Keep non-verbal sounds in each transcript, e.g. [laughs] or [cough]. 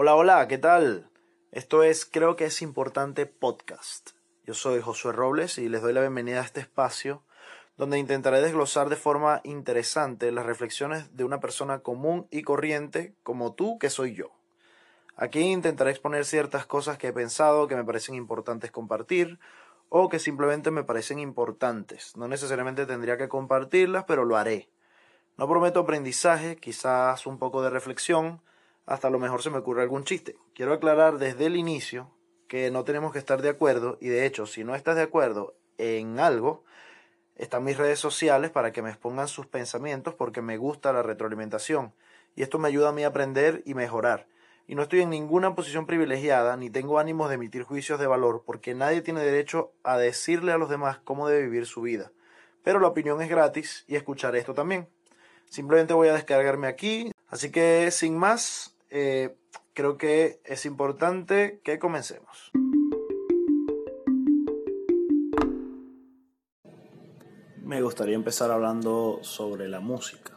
Hola, hola, ¿qué tal? Esto es Creo que es importante podcast. Yo soy Josué Robles y les doy la bienvenida a este espacio donde intentaré desglosar de forma interesante las reflexiones de una persona común y corriente como tú que soy yo. Aquí intentaré exponer ciertas cosas que he pensado que me parecen importantes compartir o que simplemente me parecen importantes. No necesariamente tendría que compartirlas, pero lo haré. No prometo aprendizaje, quizás un poco de reflexión, hasta lo mejor se me ocurre algún chiste. Quiero aclarar desde el inicio que no tenemos que estar de acuerdo y de hecho si no estás de acuerdo en algo, están mis redes sociales para que me expongan sus pensamientos porque me gusta la retroalimentación y esto me ayuda a mí a aprender y mejorar. Y no estoy en ninguna posición privilegiada ni tengo ánimos de emitir juicios de valor porque nadie tiene derecho a decirle a los demás cómo debe vivir su vida. Pero la opinión es gratis y escucharé esto también. Simplemente voy a descargarme aquí. Así que sin más, eh, creo que es importante que comencemos. Me gustaría empezar hablando sobre la música.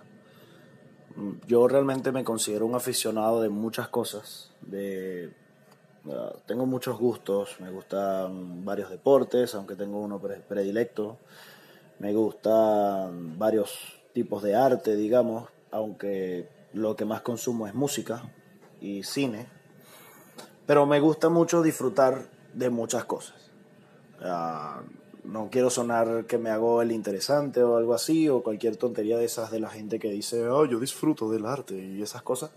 Yo realmente me considero un aficionado de muchas cosas. De, uh, tengo muchos gustos. Me gustan varios deportes, aunque tengo uno predilecto. Me gustan varios tipos de arte, digamos, aunque lo que más consumo es música y cine, pero me gusta mucho disfrutar de muchas cosas. no quiero sonar que me hago el interesante o algo así, o cualquier tontería de esas de la gente que dice, oh, yo disfruto del arte y esas cosas,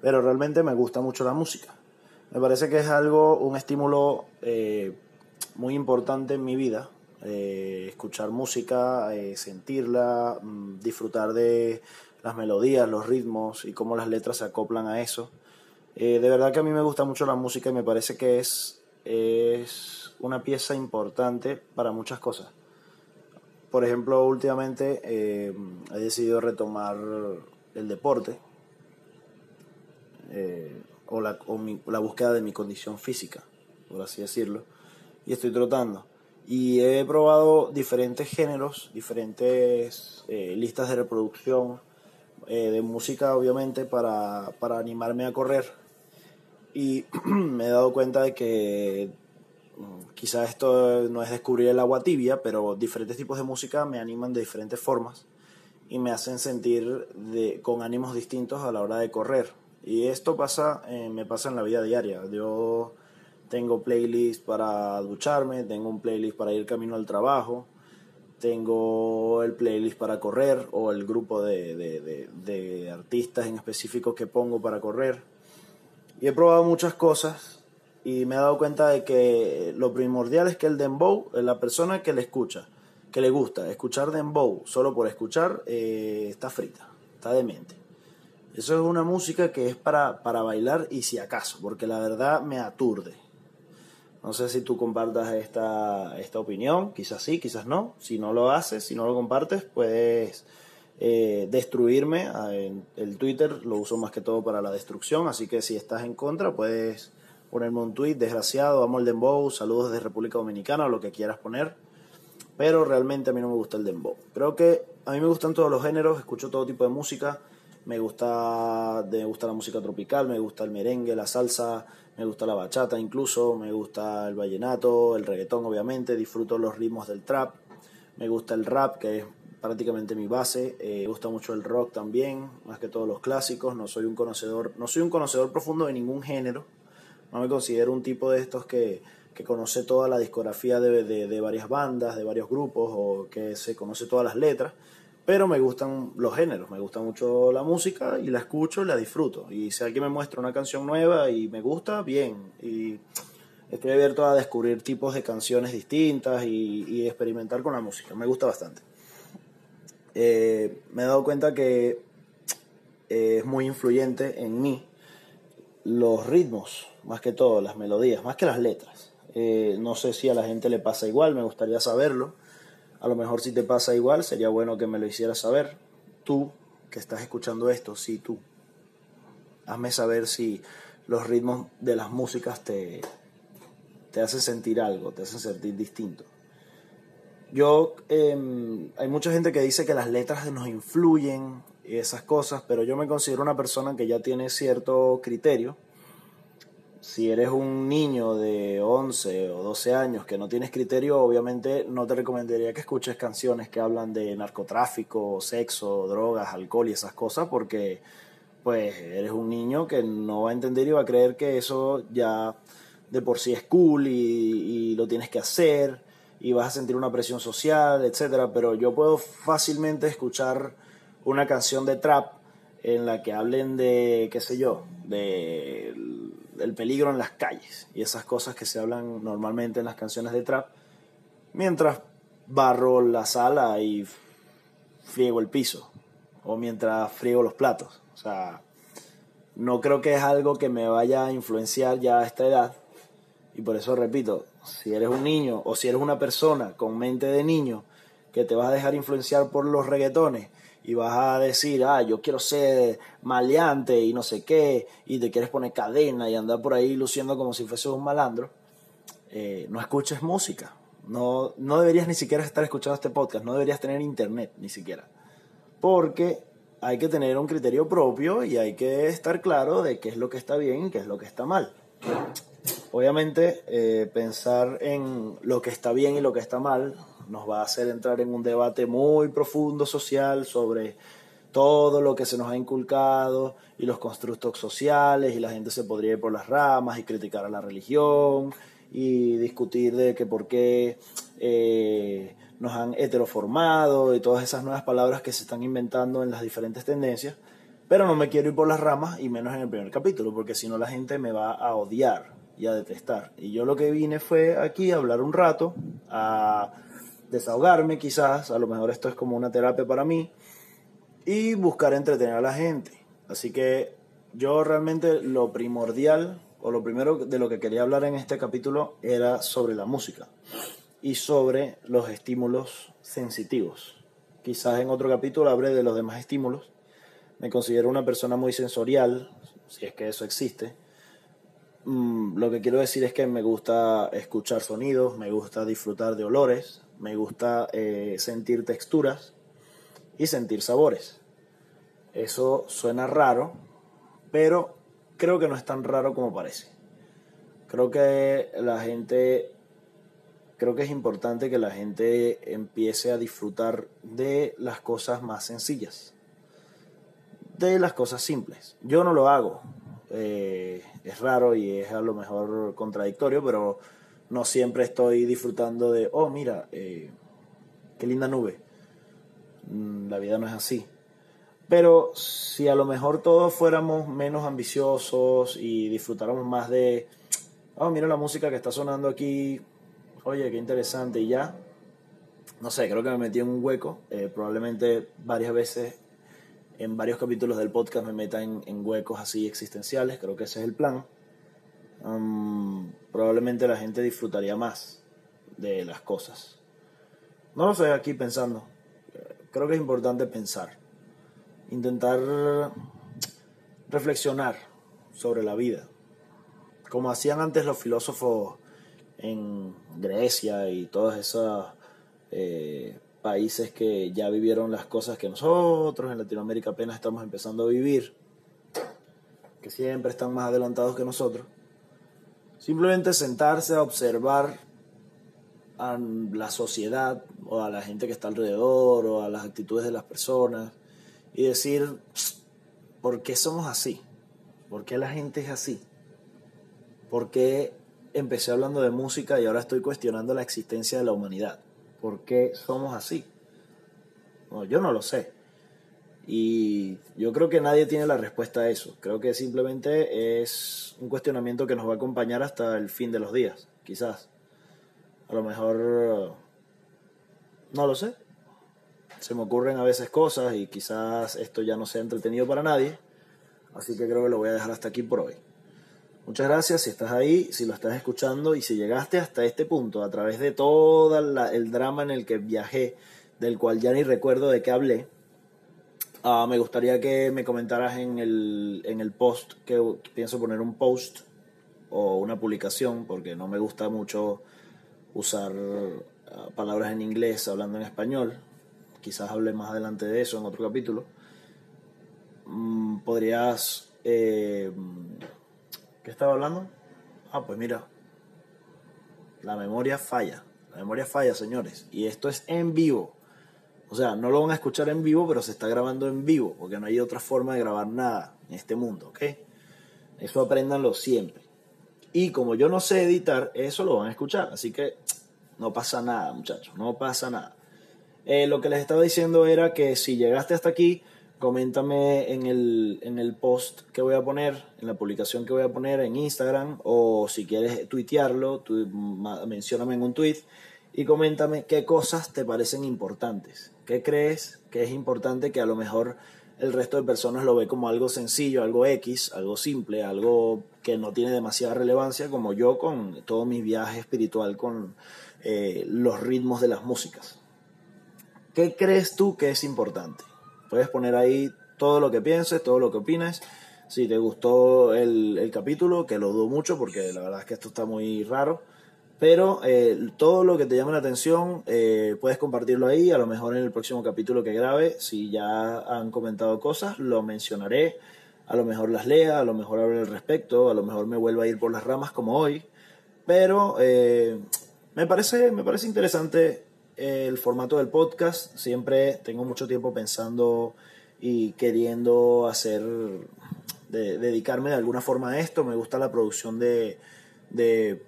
pero realmente me gusta mucho la música. Me parece que es algo, un estímulo eh, muy importante en mi vida, eh, escuchar música, eh, sentirla, mm, disfrutar de las melodías, los ritmos y cómo las letras se acoplan a eso. Eh, de verdad que a mí me gusta mucho la música y me parece que es, es una pieza importante para muchas cosas. Por ejemplo, últimamente eh, he decidido retomar el deporte eh, o, la, la búsqueda de mi condición física, por así decirlo, y estoy trotando. Y he probado diferentes géneros, diferentes listas de reproducción de música, obviamente, para, para animarme a correr y [clears throat] me he dado cuenta de que mm, quizás esto no es descubrir el agua tibia, pero diferentes tipos de música me animan de diferentes formas y me hacen sentir de, con ánimos distintos a la hora de correr. Y esto pasa, eh, me pasa en la vida diaria. Yo tengo playlist para ducharme, tengo un playlist para ir camino al trabajo, tengo el playlist para correr o el grupo de, de, de artistas en específico que pongo para correr y he probado muchas cosas y me he dado cuenta de que lo primordial es que el dembow, la persona que le escucha, que le gusta escuchar dembow solo por escuchar, eh, está frita, está demente. Eso es una música que es para, para bailar y si acaso, porque la verdad me aturde. No sé si tú compartas esta, esta opinión, quizás sí, quizás no. Si no lo haces, si no lo compartes, puedes eh, destruirme. Ah, el Twitter lo uso más que todo para la destrucción, así que si estás en contra puedes ponerme un tweet, desgraciado, amo el dembow, saludos desde República Dominicana, o lo que quieras poner. Pero realmente a mí no me gusta el dembow. Creo que a mí me gustan todos los géneros, escucho todo tipo de música. Me gusta, me gusta la música tropical, me gusta el merengue, la salsa, me gusta la bachata incluso, me gusta el vallenato, el reggaetón obviamente, disfruto los ritmos del trap, me gusta el rap que es prácticamente mi base. Eh, me gusta mucho el rock también, más que todos los clásicos. No soy un conocedor, no soy un conocedor profundo de ningún género. No me considero un tipo de estos que, que conoce toda la discografía de, de, varias bandas, de varios grupos, o que se conoce todas las letras. Pero me gustan los géneros, me gusta mucho la música y la escucho y la disfruto. Y si alguien me muestra una canción nueva y me gusta, bien. Y estoy abierto a descubrir tipos de canciones distintas y, y experimentar con la música. Me gusta bastante. Eh, me he dado cuenta que eh, es muy influyente en mí los ritmos, más que todo, las melodías, más que las letras. Eh, no sé si a la gente le pasa igual, me gustaría saberlo. A lo mejor si te pasa igual, sería bueno que me lo hicieras saber. Tú que estás escuchando esto, sí tú. Hazme saber si los ritmos de las músicas te, te hacen sentir algo, te hacen sentir distinto. Yo, em, hay mucha gente que dice que las letras nos influyen y esas cosas, pero yo me considero una persona que ya tiene cierto criterio. Si eres un niño de 11 o 12 años que no tienes criterio, obviamente no te recomendaría que escuches canciones que hablan de narcotráfico, sexo, drogas, alcohol y esas cosas, porque pues eres un niño que no va a entender y va a creer que eso ya de por sí es cool y, y lo tienes que hacer y vas a sentir una presión social, etcétera, pero yo puedo fácilmente escuchar una canción de trap en la que hablen de, qué sé yo, de el peligro en las calles y esas cosas que se hablan normalmente en las canciones de trap, mientras barro la sala y friego el piso o mientras friego los platos. O sea, no creo que es algo que me vaya a influenciar ya a esta edad. Y por eso repito, si eres un niño o si eres una persona con mente de niño que te vas a dejar influenciar por los reggaetones y vas a decir, ah, yo quiero ser maleante y no sé qué, y te quieres poner cadena y andar por ahí luciendo como si fuese un malandro, eh, no escuches música. No, no deberías ni siquiera estar escuchando este podcast, no deberías tener internet ni siquiera. Porque hay que tener un criterio propio y hay que estar claro de qué es lo que está bien y qué es lo que está mal. Obviamente, eh, pensar en lo que está bien y lo que está mal nos va a hacer entrar en un debate muy profundo social sobre todo lo que se nos ha inculcado y los constructos sociales y la gente se podría ir por las ramas y criticar a la religión y discutir de que por qué eh, nos han heteroformado y todas esas nuevas palabras que se están inventando en las diferentes tendencias. Pero no me quiero ir por las ramas y menos en el primer capítulo, porque si no la gente me va a odiar y a detestar. Y yo lo que vine fue aquí a hablar un rato, a desahogarme quizás, a lo mejor esto es como una terapia para mí, y buscar entretener a la gente. Así que yo realmente lo primordial, o lo primero de lo que quería hablar en este capítulo era sobre la música y sobre los estímulos sensitivos. Quizás en otro capítulo hablé de los demás estímulos. Me considero una persona muy sensorial, si es que eso existe Mm, lo que quiero decir es que me gusta escuchar sonidos, me gusta disfrutar de olores, me gusta eh, sentir texturas y sentir sabores. Eso suena raro, pero creo que no es tan raro como parece. Creo que la gente, creo que es importante que la gente empiece a disfrutar de las cosas más sencillas, de las cosas simples. Yo no lo hago, eh, es raro y es a lo mejor contradictorio, pero no siempre estoy disfrutando de, oh, mira, eh, qué linda nube. Mm, la vida no es así. Pero si a lo mejor todos fuéramos menos ambiciosos y disfrutáramos más de, oh, mira la música que está sonando aquí, oye, qué interesante, y ya, no sé, creo que me metí en un hueco, eh, probablemente varias veces en varios capítulos del podcast me meta en, huecos así existenciales, creo que ese es el plan. probablemente la gente disfrutaría más de las cosas. No lo sé aquí pensando. Creo que es importante pensar. Intentar reflexionar sobre la vida. Como hacían antes los filósofos en Grecia y todas esas eh, países que ya vivieron las cosas que nosotros en Latinoamérica apenas estamos empezando a vivir, que siempre están más adelantados que nosotros. Simplemente sentarse a observar a la sociedad o a la gente que está alrededor o a las actitudes de las personas y decir, ¿por qué somos así? ¿Por qué la gente es así? ¿Por qué empecé hablando de música y ahora estoy cuestionando la existencia de la humanidad? ¿Por qué somos así? yo no lo sé. Y yo creo que nadie tiene la respuesta a eso. Creo que simplemente es un cuestionamiento que nos va a acompañar hasta el fin de los días, quizás. A lo mejor... No lo sé. Se me ocurren a veces cosas y quizás esto ya no sea entretenido para nadie. Así que creo que lo voy a dejar hasta aquí por hoy. Muchas gracias si estás ahí, si lo estás escuchando y si llegaste hasta este punto a través de todo el drama en el que viajé, del cual ya ni recuerdo de qué hablé. Ah, me gustaría que me comentaras en el, en el post, que pienso poner un post o una publicación, porque no me gusta mucho usar ah, palabras en inglés hablando en español. Quizás hable más adelante de eso en otro capítulo. Mm, podrías... Eh, ¿Qué estaba hablando? Ah, pues mira, la memoria falla. La memoria falla, señores. Y esto es en vivo. O sea, no lo van a escuchar en vivo, pero se está grabando en vivo, porque no hay otra forma de grabar nada en este mundo, ¿ok? Eso apréndanlo siempre. Y como yo no sé editar, eso lo van a escuchar. Así que [tsk] no pasa nada, muchachos, no pasa nada. Eh, lo que les estaba diciendo era que si llegaste hasta aquí, coméntame en el, en el post que voy a poner, en la publicación que voy a poner en Instagram, o si quieres tuitearlo, tu, mencióname en un tweet y coméntame qué cosas te parecen importantes. ¿Qué crees que es importante que a lo mejor el resto de personas lo ve como algo sencillo, algo X, algo simple, algo que no tiene demasiada relevancia, como yo con todo mi viaje espiritual con eh, los ritmos de las músicas. ¿Qué crees tú que es importante? Puedes poner ahí todo lo que pienses, todo lo que opines. Si te gustó el, el capítulo, que lo dudo mucho porque la verdad es que esto está muy raro pero eh, todo lo que te llame la atención, eh, puedes compartirlo ahí. A lo mejor en el próximo capítulo que grabe, si ya han comentado cosas, lo mencionaré. A lo mejor las lea, a lo mejor hable al respecto, a lo mejor me vuelva a ir por las ramas como hoy. Pero eh, me, parece, me parece interesante el formato del podcast. Siempre tengo mucho tiempo pensando y queriendo hacer, dedicarme de alguna forma a esto. Me gusta la producción de, de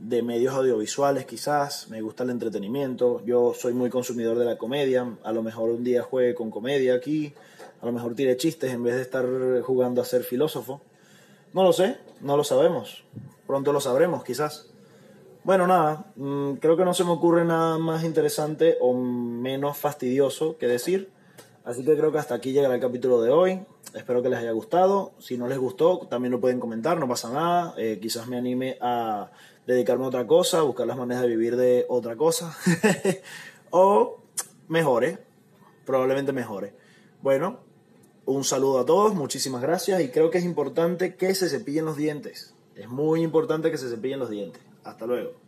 de medios audiovisuales quizás, me gusta el entretenimiento, yo soy muy consumidor de la comedia, a lo mejor un día juegue con comedia aquí, a lo mejor tire chistes en vez de estar jugando a ser filósofo. No lo sé, no lo sabemos, pronto lo sabremos quizás. Bueno, nada, mm, creo que no se me ocurre nada más interesante o menos fastidioso que decir, así que creo que hasta aquí llegará el capítulo de hoy. Espero que les haya gustado. Si no les gustó, también lo pueden comentar, no pasa nada. Eh, quizás me anime a dedicarme a otra cosa, buscar las maneras de vivir de otra cosa. [laughs] o mejore, probablemente mejore. Bueno, un saludo a todos, muchísimas gracias y creo que es importante que se cepillen los dientes. Es muy importante que se cepillen los dientes. Hasta luego.